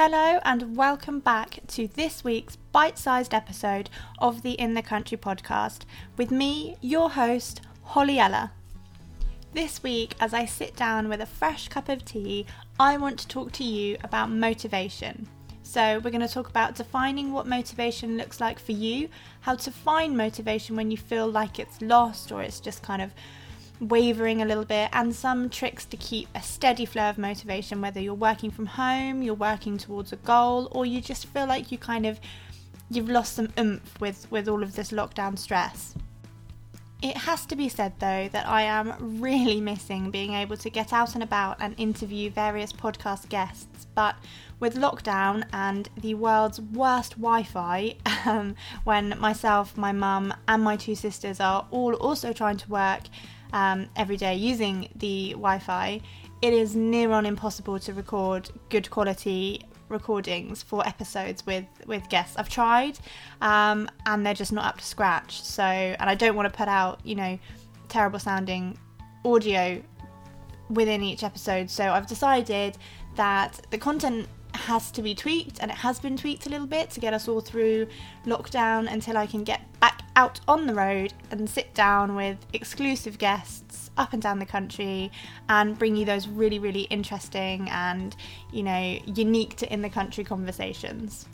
Hello, and welcome back to this week's bite sized episode of the In the Country podcast with me, your host, Hollie-Ella. This week, as I sit down with a fresh cup of tea, I want to talk to you about motivation. So, we're going to talk about defining what motivation looks like for you, how to find motivation when you feel like it's lost or it's just kind of wavering a little bit, and some tricks to keep a steady flow of motivation, whether you're working from home, you're working towards a goal, or you just feel like you kind of you've lost some oomph with, with all of this lockdown stress. It has to be said though that I am really missing being able to get out and about and interview various podcast guests, but with lockdown and the world's worst Wi Fi, um, when myself, my mum, and my two sisters are all also trying to work um, every day using the Wi Fi, it is near on impossible to record good quality recordings for episodes with with guests. I've tried, um, and they're just not up to scratch. So, and I don't want to put out, you know, terrible sounding audio within each episode. So I've decided that the content has to be tweaked, and it has been tweaked a little bit to get us all through lockdown until I can get back out on the road and sit down with exclusive guests up and down the country and bring you those really, really interesting and, you know, unique to in the country conversations.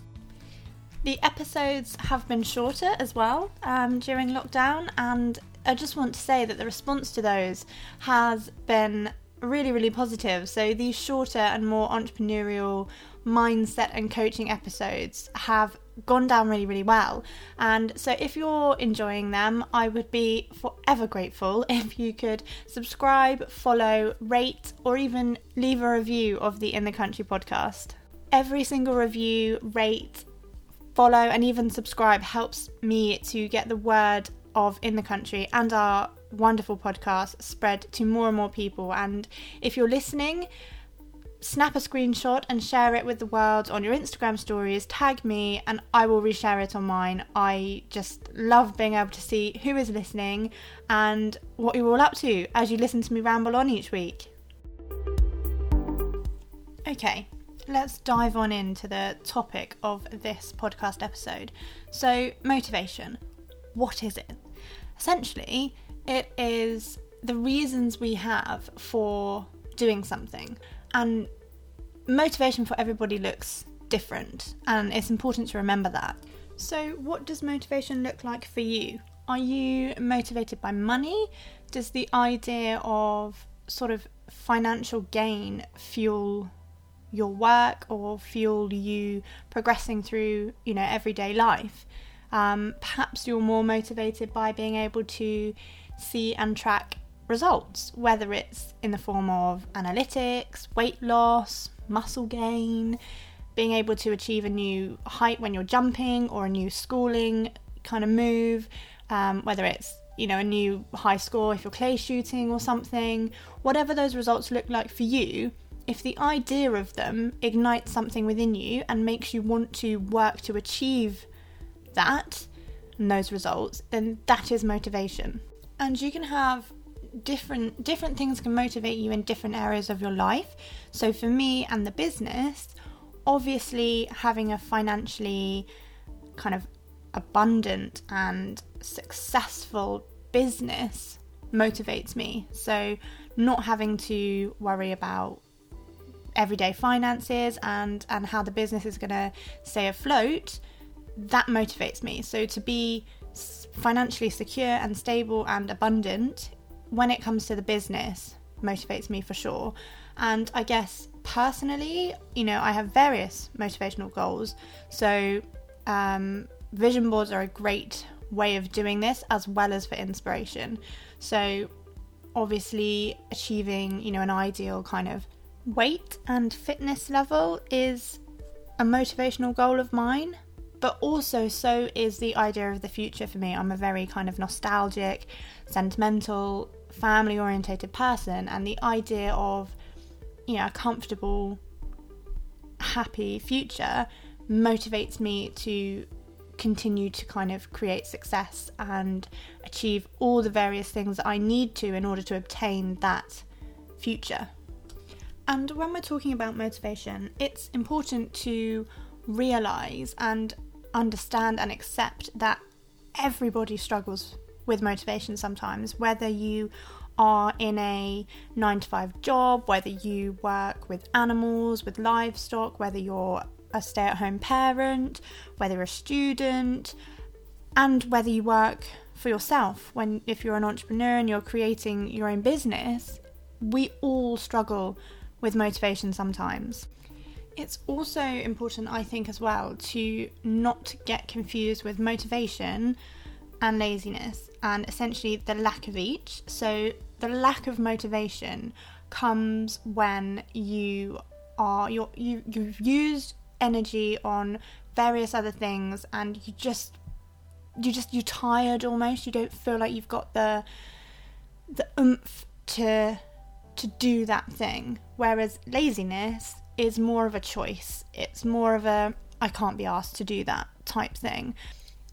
The episodes have been shorter as well um, during lockdown, and I just want to say that the response to those has been really, really positive. So these shorter and more entrepreneurial mindset and coaching episodes have gone down really, really well. And so, if you're enjoying them, I would be forever grateful if you could subscribe, follow, rate, or even leave a review of the In the Country podcast. Every single review, rate, follow, and even subscribe helps me to get the word of In the Country and our wonderful podcast spread to more and more people. And if you're listening, snap a screenshot and share it with the world on your Instagram stories, tag me, and I will reshare it on mine. I just love being able to see who is listening and what you're all up to as you listen to me ramble on each week. Okay, let's dive on into the topic of this podcast episode. So, motivation. What is it? Essentially, it is the reasons we have for doing something. And motivation for everybody looks different, and it's important to remember that. So, what does motivation look like for you? Are you motivated by money? Does the idea of sort of financial gain fuel your work or fuel you progressing through, you know, everyday life? Um, perhaps you're more motivated by being able to see and track results, whether it's in the form of analytics, weight loss, muscle gain, being able to achieve a new height when you're jumping or a new schooling kind of move, um, whether it's you know a new high score if you're clay shooting or something, whatever those results look like for you. If the idea of them ignites something within you and makes you want to work to achieve that and those results, then that is motivation. And you can have different different things can motivate you in different areas of your life. So for me and the business, obviously having a financially kind of abundant and successful business motivates me. So not having to worry about everyday finances and and how the business is going to stay afloat that motivates me so to be financially secure and stable and abundant when it comes to the business, motivates me for sure. And I guess personally, you know, I have various motivational goals. So, um, vision boards are a great way of doing this as well as for inspiration. So, obviously, achieving, you know, an ideal kind of weight and fitness level is a motivational goal of mine but also so is the idea of the future for me. I'm a very kind of nostalgic, sentimental, family orientated person, and the idea of, you know, a comfortable, happy future motivates me to continue to kind of create success and achieve all the various things that I need to in order to obtain that future. And when we're talking about motivation, it's important to realize and understand and accept that everybody struggles with motivation sometimes, whether you are in a nine to five job, whether you work with animals, with livestock, whether you're a stay at home parent, whether you're a student, and whether you work for yourself. When if you're an entrepreneur and you're creating your own business we all struggle with motivation sometimes it's also important i think as well to not get confused with motivation and laziness and essentially the lack of each so the lack of motivation comes when you are you you you've used energy on various other things and you just you just you're tired almost. You don't feel like you've got the the oomph to to do that thing. Whereas laziness is more of a choice. It's more of a I can't be asked to do that type thing.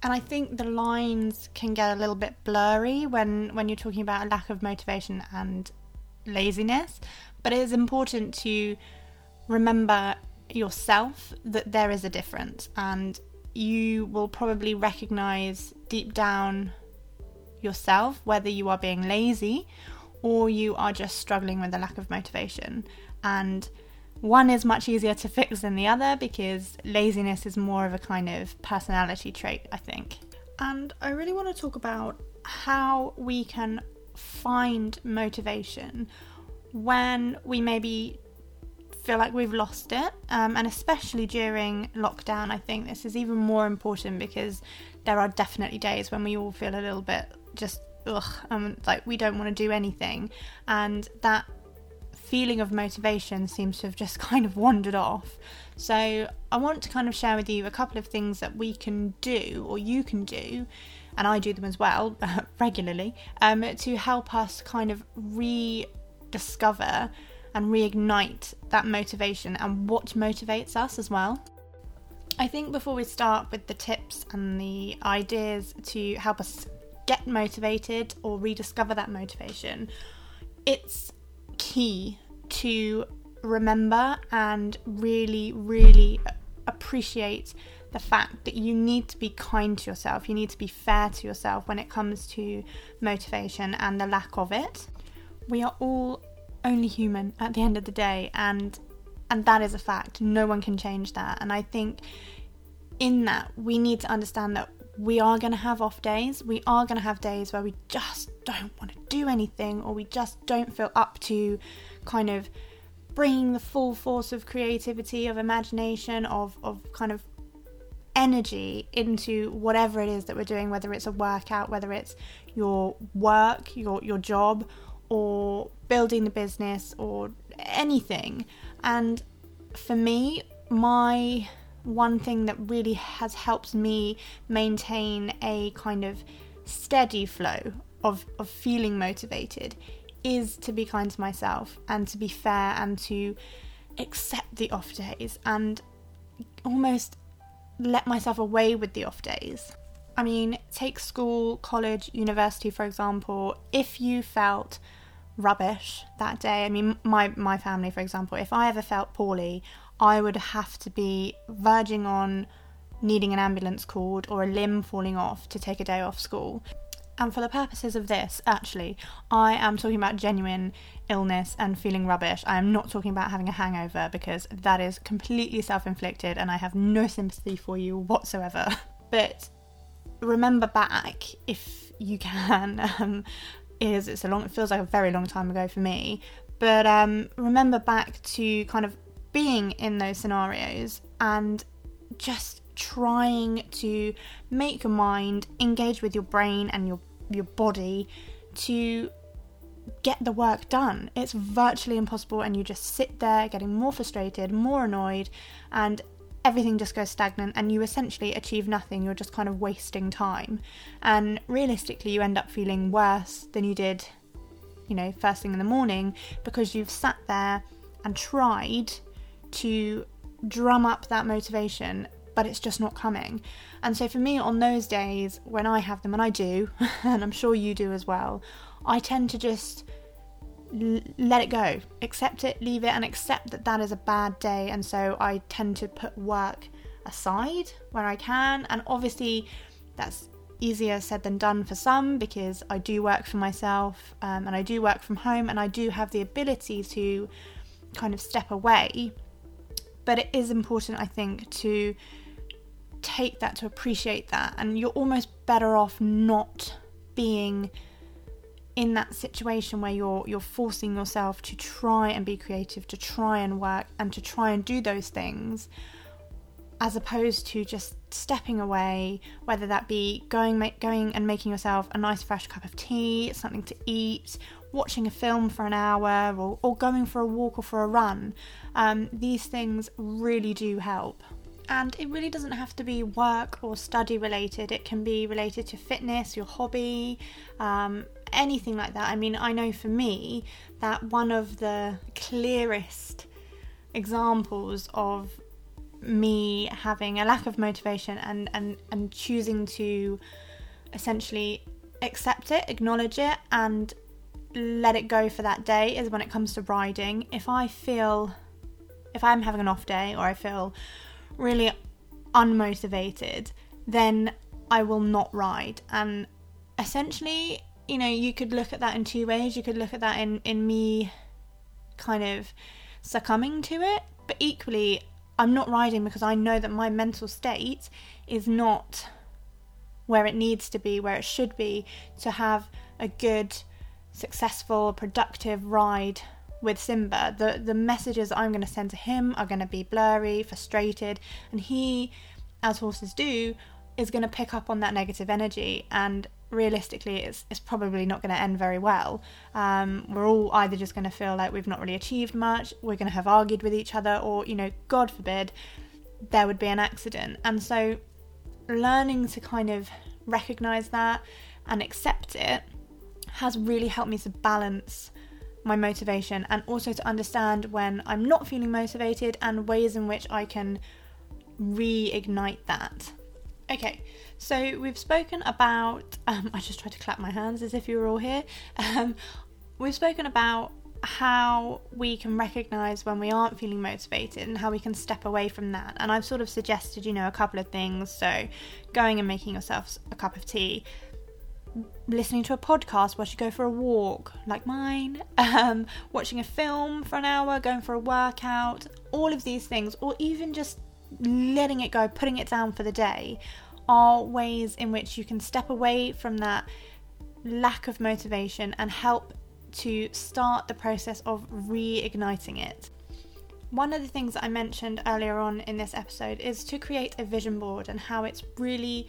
And I think the lines can get a little bit blurry when when you're talking about a lack of motivation and laziness. But it is important to remember yourself that there is a difference and you will probably recognize deep down yourself whether you are being lazy or you are just struggling with a lack of motivation. And one is much easier to fix than the other because laziness is more of a kind of personality trait, I think. And I really want to talk about how we can find motivation when we maybe feel like we've lost it, um, and especially during lockdown, I think this is even more important because there are definitely days when we all feel a little bit just ugh, um, like we don't want to do anything, and that feeling of motivation seems to have just kind of wandered off. So, I want to kind of share with you a couple of things that we can do, or you can do, and I do them as well regularly, um, to help us kind of rediscover and reignite that motivation and what motivates us as well. I think before we start with the tips and the ideas to help us get motivated or rediscover that motivation, it's key to remember and really, really appreciate the fact that you need to be kind to yourself, you need to be fair to yourself when it comes to motivation and the lack of it. We are all only human at the end of the day and and that is a fact. No one can change that. And i think in that we need to understand that we are going to have off days. We are going to have days where we just don't want to do anything or we just don't feel up to kind of bringing the full force of creativity of imagination of of kind of energy into whatever it is that we're doing whether it's a workout whether it's your work your your job or building the business or anything. And for me, my one thing that really has helped me maintain a kind of steady flow of, of feeling motivated is to be kind to myself and to be fair and to accept the off days and almost let myself away with the off days. I mean, take school, college, university, for example. If you felt rubbish that day. I mean, my my family, for example, if I ever felt poorly, I would have to be verging on needing an ambulance called or a limb falling off to take a day off school. And for the purposes of this, actually, I am talking about genuine illness and feeling rubbish. I am not talking about having a hangover because that is completely self inflicted and I have no sympathy for you whatsoever. But remember back, if you can, um, is it's a long it feels like a very long time ago for me but um, remember back to kind of being in those scenarios and just trying to make your mind engage with your brain and your your body to get the work done. It's virtually impossible, and you just sit there getting more frustrated, more annoyed, and everything just goes stagnant and you essentially achieve nothing. You're just kind of wasting time. And realistically, you end up feeling worse than you did, you know, first thing in the morning because you've sat there and tried to drum up that motivation, but it's just not coming. And so for me, on those days when I have them, and I do, and I'm sure you do as well, I tend to just l- let it go. Accept it, leave it, and accept that that is a bad day. And so I tend to put work aside where I can. And obviously, that's easier said than done for some because I do work for myself um, and I do work from home and I do have the ability to kind of step away. But it is important, I think, to take that, to appreciate that. And you're almost better off not being in that situation where you're you're forcing yourself to try and be creative, to try and work and to try and do those things as opposed to just stepping away, whether that be going make, going and making yourself a nice fresh cup of tea, something to eat, watching a film for an hour, or, or going for a walk or for a run. Um, these things really do help. And it really doesn't have to be work or study related, it can be related to fitness, your hobby, um, anything like that. I mean, I know for me that one of the clearest examples of me having a lack of motivation and, and, and choosing to essentially accept it, acknowledge it, and let it go for that day is when it comes to riding. If I feel, if I'm having an off day or I feel really unmotivated, then I will not ride. And essentially, you know, you could look at that in two ways. You could look at that in, in me kind of succumbing to it, but equally, I'm not riding because I know that my mental state is not where it needs to be, where it should be to have a good, successful, productive ride with Simba. The the messages I'm going to send to him are going to be blurry, frustrated, and he, as horses do, is going to pick up on that negative energy and realistically it's, it's probably not going to end very well. Um, we're all either just going to feel like we've not really achieved much, we're going to have argued with each other, or, you know, God forbid, there would be an accident. And so learning to kind of recognize that and accept it has really helped me to balance my motivation and also to understand when I'm not feeling motivated and ways in which I can reignite that. Okay, so we've spoken about. Um, I just tried to clap my hands as if you were all here. Um, we've spoken about how we can recognize when we aren't feeling motivated and how we can step away from that. And I've sort of suggested, you know, a couple of things. So, going and making yourself a cup of tea, listening to a podcast while you go for a walk, like mine, um, watching a film for an hour, going for a workout, all of these things, or even just letting it go, putting it down for the day, are ways in which you can step away from that lack of motivation and help to start the process of reigniting it. One of the things that I mentioned earlier on in this episode is to create a vision board and how it's really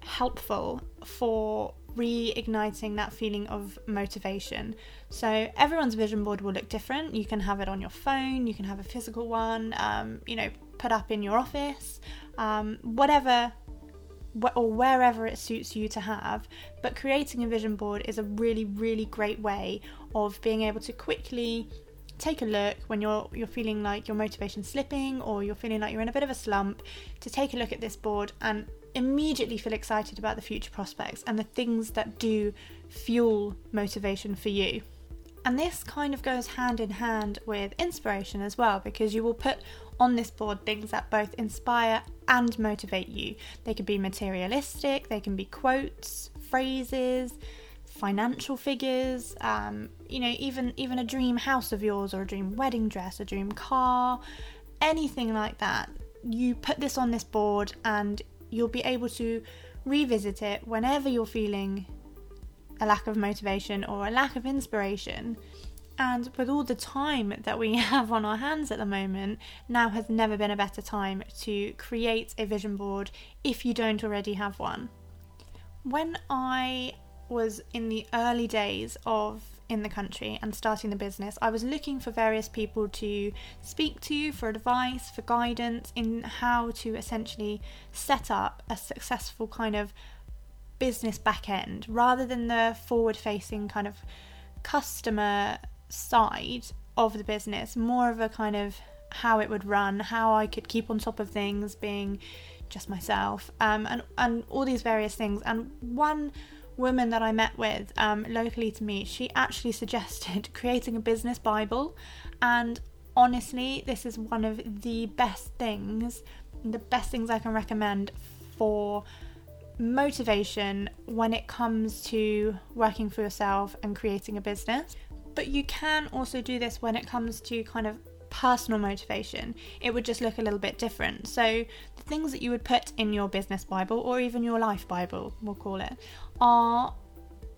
helpful for reigniting that feeling of motivation. So everyone's vision board will look different. You can have it on your phone, you can have a physical one, um, you know, put up in your office, um, whatever or wherever it suits you to have. But creating a vision board is a really, really great way of being able to quickly take a look when you're you're feeling like your motivation's slipping or you're feeling like you're in a bit of a slump to take a look at this board and immediately feel excited about the future prospects and the things that do fuel motivation for you. And this kind of goes hand in hand with inspiration as well because you will put on this board things that both inspire and motivate you. They could be materialistic, they can be quotes, phrases, financial figures, um, you know, even even a dream house of yours or a dream wedding dress, a dream car, anything like that. You put this on this board and you'll be able to revisit it whenever you're feeling a lack of motivation or a lack of inspiration and with all the time that we have on our hands at the moment, now has never been a better time to create a vision board if you don't already have one. When I was in the early days of in the country and starting the business, I was looking for various people to speak to for advice, for guidance in how to essentially set up a successful kind of business back end rather than the forward facing kind of customer side of the business, more of a kind of how it would run, how I could keep on top of things, being just myself, um, and and all these various things. And one woman that I met with um, locally to me, she actually suggested creating a business Bible. And honestly, this is one of the best things, the best things I can recommend for motivation when it comes to working for yourself and creating a business. But you can also do this when it comes to kind of personal motivation. It would just look a little bit different. So, the things that you would put in your business Bible or even your life Bible, we'll call it, are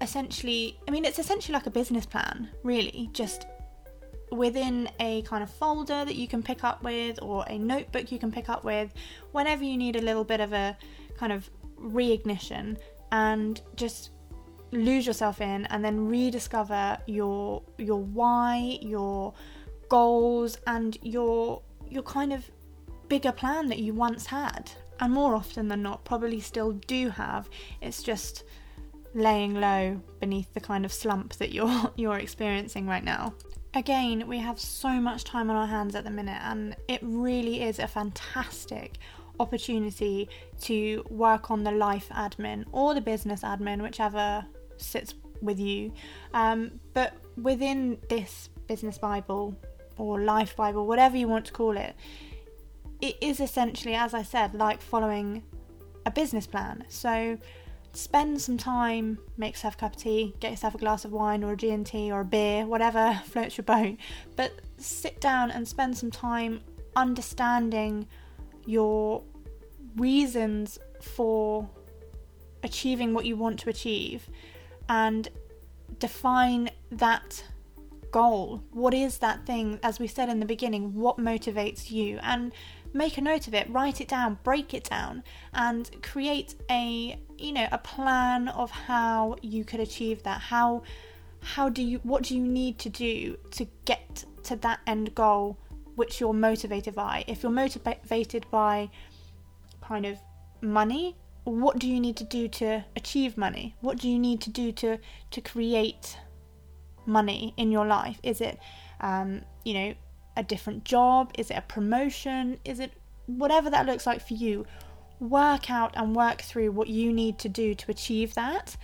essentially, I mean, it's essentially like a business plan, really, just within a kind of folder that you can pick up with or a notebook you can pick up with whenever you need a little bit of a kind of reignition and just lose yourself in and then rediscover your your why your goals and your your kind of bigger plan that you once had and more often than not probably still do have. It's just laying low beneath the kind of slump that you're you're experiencing right now again we have so much time on our hands at the minute and it really is a fantastic opportunity to work on the life admin or the business admin whichever sits with you um, but within this business bible or life Bible, whatever you want to call it, it is essentially, as I said, like following a business plan. So spend some time, make yourself a cup of tea, get yourself a glass of wine or a G&T or a beer, whatever floats your boat, but sit down and spend some time understanding your reasons for achieving what you want to achieve and define that goal? What is that thing, as we said in the beginning, what motivates you? And make a note of it, write it down, break it down, and create a you know a plan of how you could achieve that. How how do you what do you need to do to get to that end goal which you're motivated by? If you're motivated by kind of money, what do you need to do to achieve money? What do you need to do to to create money in your life? Is it, um, you know, a different job? Is it a promotion? Is it whatever that looks like for you? Work out and work through what you need to do to achieve that.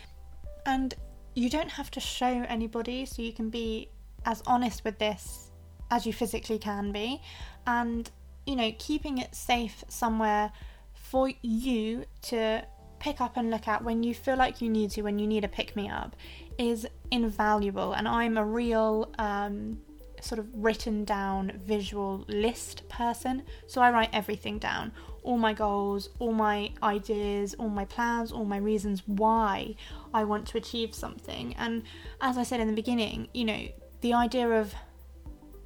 And you don't have to show anybody, so you can be as honest with this as you physically can be. And, you know, keeping it safe somewhere for you to pick up and look at when you feel like you need to, when you need a pick me up, is invaluable. And I'm a real um, sort of written down visual list person. So I write everything down all my goals, all my ideas, all my plans, all my reasons why I want to achieve something. And as I said in the beginning, you know, the idea of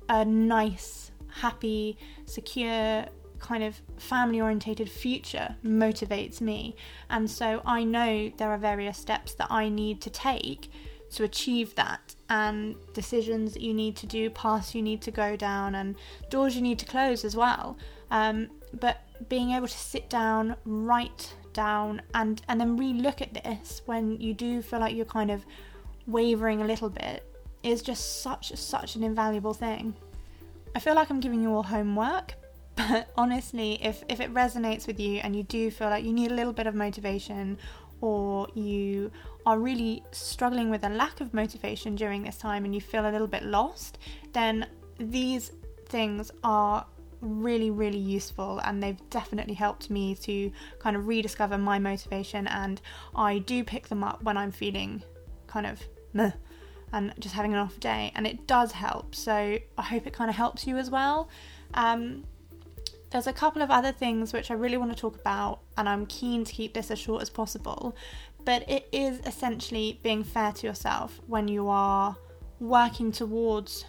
a nice, happy, secure, kind of family orientated future motivates me. And so I know there are various steps that I need to take to achieve that and decisions that you need to do, paths you need to go down, and doors you need to close as well. Um, but being able to sit down, write down, and and then re-look at this when you do feel like you're kind of wavering a little bit is just such such an invaluable thing. I feel like I'm giving you all homework, but honestly, if if it resonates with you and you do feel like you need a little bit of motivation or you are really struggling with a lack of motivation during this time and you feel a little bit lost, then these things are really, really useful and they've definitely helped me to kind of rediscover my motivation. And I do pick them up when I'm feeling kind of meh and just having an off day, and it does help. So I hope it kind of helps you as well. Um, there's a couple of other things which I really want to talk about, and I'm keen to keep this as short as possible. But it is essentially being fair to yourself when you are working towards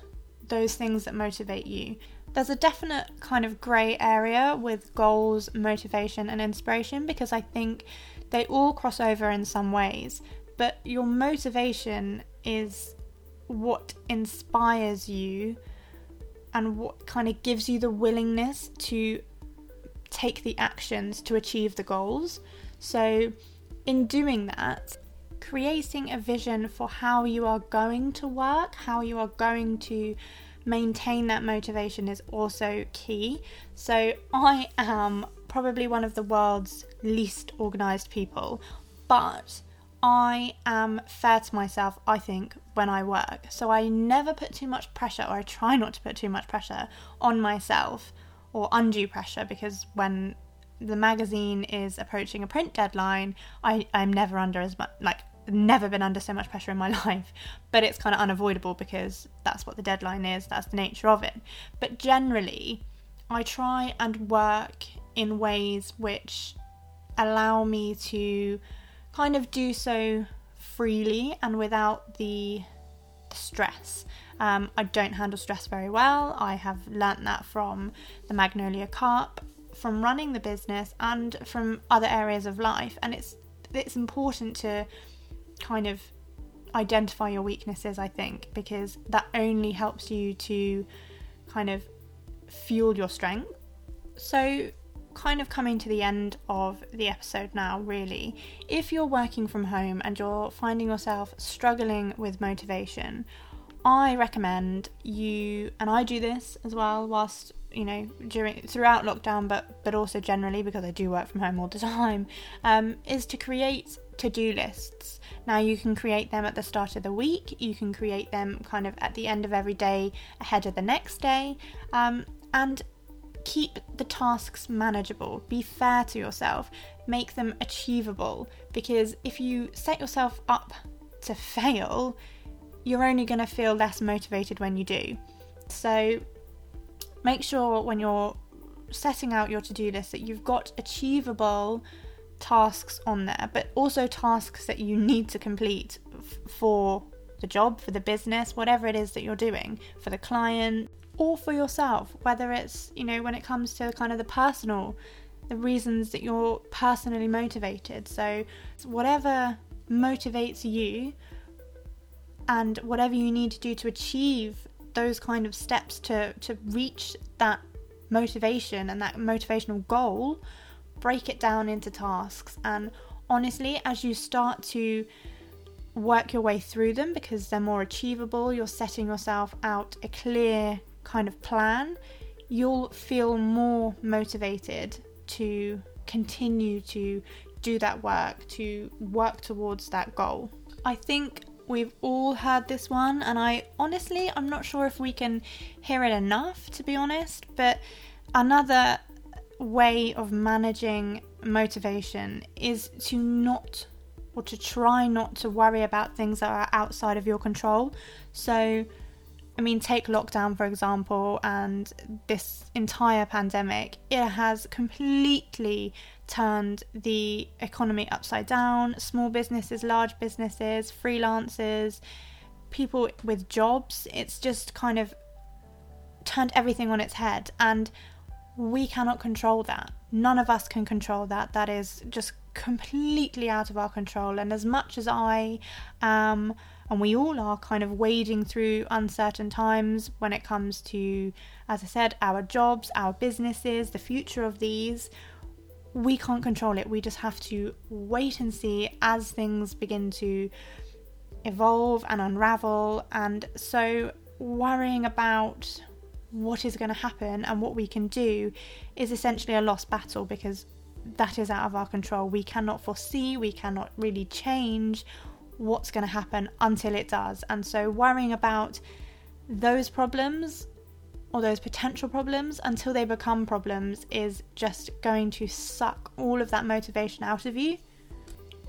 those things that motivate you. There's a definite kind of grey area with goals, motivation, and inspiration because I think they all cross over in some ways. But your motivation is what inspires you and what kind of gives you the willingness to take the actions to achieve the goals. So, in doing that, creating a vision for how you are going to work, how you are going to maintain that motivation is also key. So, I am probably one of the world's least organized people, but I am fair to myself, I think, when I work. So I never put too much pressure, or I try not to put too much pressure on myself or undue pressure because when the magazine is approaching a print deadline, I, I'm never under as much, like, never been under so much pressure in my life. But it's kind of unavoidable because that's what the deadline is, that's the nature of it. But generally, I try and work in ways which allow me to kind of do so freely and without the stress. Um, I don't handle stress very well. I have learnt that from the Magnolia Carp, from running the business, and from other areas of life. And it's it's important to kind of identify your weaknesses. I think because that only helps you to kind of fuel your strength. So kind of coming to the end of the episode now, really. If you're working from home and you're finding yourself struggling with motivation, I recommend you, and I do this as well, whilst you know during throughout lockdown, but but also generally because I do work from home all the time, um, is to create to-do lists. Now you can create them at the start of the week. You can create them kind of at the end of every day, ahead of the next day, um, and keep the tasks manageable, be fair to yourself, make them achievable. Because if you set yourself up to fail, you're only going to feel less motivated when you do. So make sure when you're setting out your to do list that you've got achievable tasks on there, but also tasks that you need to complete f- for the job, for the business, whatever it is that you're doing, for the client, or for yourself, whether it's, you know, when it comes to kind of the personal, the reasons that you're personally motivated. So, whatever motivates you and whatever you need to do to achieve those kind of steps to, to reach that motivation and that motivational goal, break it down into tasks. And honestly, as you start to work your way through them because they're more achievable, you're setting yourself out a clear kind of plan, you'll feel more motivated to continue to do that work, to work towards that goal. I think we've all heard this one, and I honestly, I'm not sure if we can hear it enough, to be honest, but another way of managing motivation is to not or to try not to worry about things that are outside of your control. So, I mean, take lockdown for example, and this entire pandemic, it has completely turned the economy upside down. Small businesses, large businesses, freelancers, people with jobs, it's just kind of turned everything on its head. And we cannot control that. None of us can control that. That is just completely out of our control. And as much as I am and we all are kind of wading through uncertain times when it comes to, as I said, our jobs, our businesses, the future of these. We can't control it. We just have to wait and see as things begin to evolve and unravel. And so, worrying about what is going to happen and what we can do is essentially a lost battle because that is out of our control. We cannot foresee, we cannot really change what's going to happen until it does. And so worrying about those problems or those potential problems until they become problems is just going to suck all of that motivation out of you.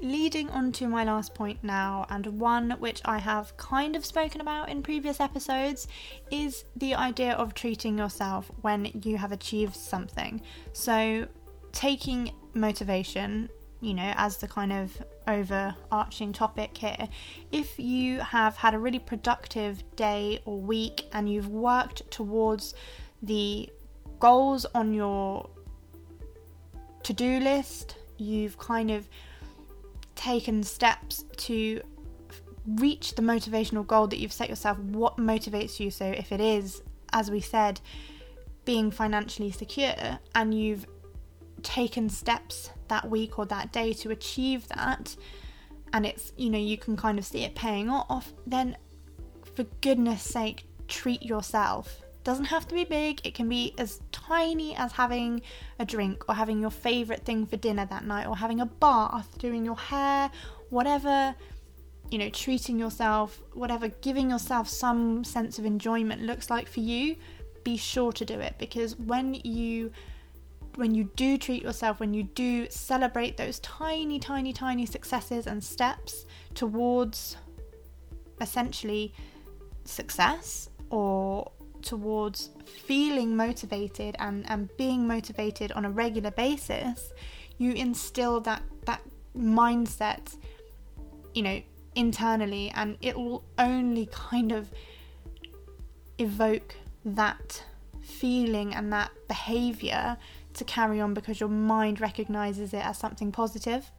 Leading on to my last point now, and one which I have kind of spoken about in previous episodes, is the idea of treating yourself when you have achieved something. So, taking motivation you know, as the kind of overarching topic here, if you have had a really productive day or week and you've worked towards the goals on your to do list, you've kind of taken steps to reach the motivational goal that you've set yourself, what motivates you? So, if it is, as we said, being financially secure and you've taken steps that week or that day to achieve that and it's you know you can kind of see it paying off then for goodness sake treat yourself. Doesn't have to be big. It can be as tiny as having a drink or having your favorite thing for dinner that night or having a bath doing your hair whatever you know, treating yourself, whatever, giving yourself some sense of enjoyment looks like for you, be sure to do it. Because when you when you do treat yourself, when you do celebrate those tiny, tiny, tiny successes and steps towards essentially success or towards feeling motivated and, and being motivated on a regular basis, you instill that that mindset, you know, internally and it will only kind of evoke that feeling and that behavior to carry on because your mind recognizes it as something positive.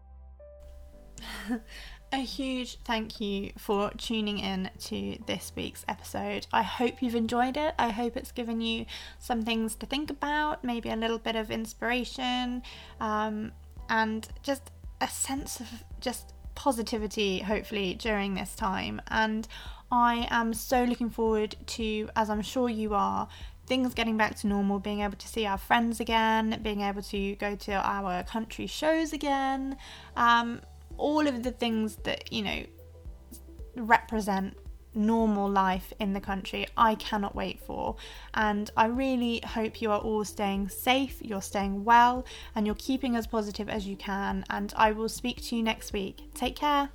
a huge thank you for tuning in to this week's episode. I hope you've enjoyed it. I hope it's given you some things to think about, maybe a little bit of inspiration, um, and just a sense of just positivity, hopefully, during this time. And I am so looking forward to, as I'm sure you are, things getting back to normal, being able to see our friends again, being able to go to our country shows again, um, all of the things that, you know, represent normal life in the country. I cannot wait for. And I really hope you are all staying safe, you're staying well, and you're keeping as positive as you can. And I will speak to you next week. Take care.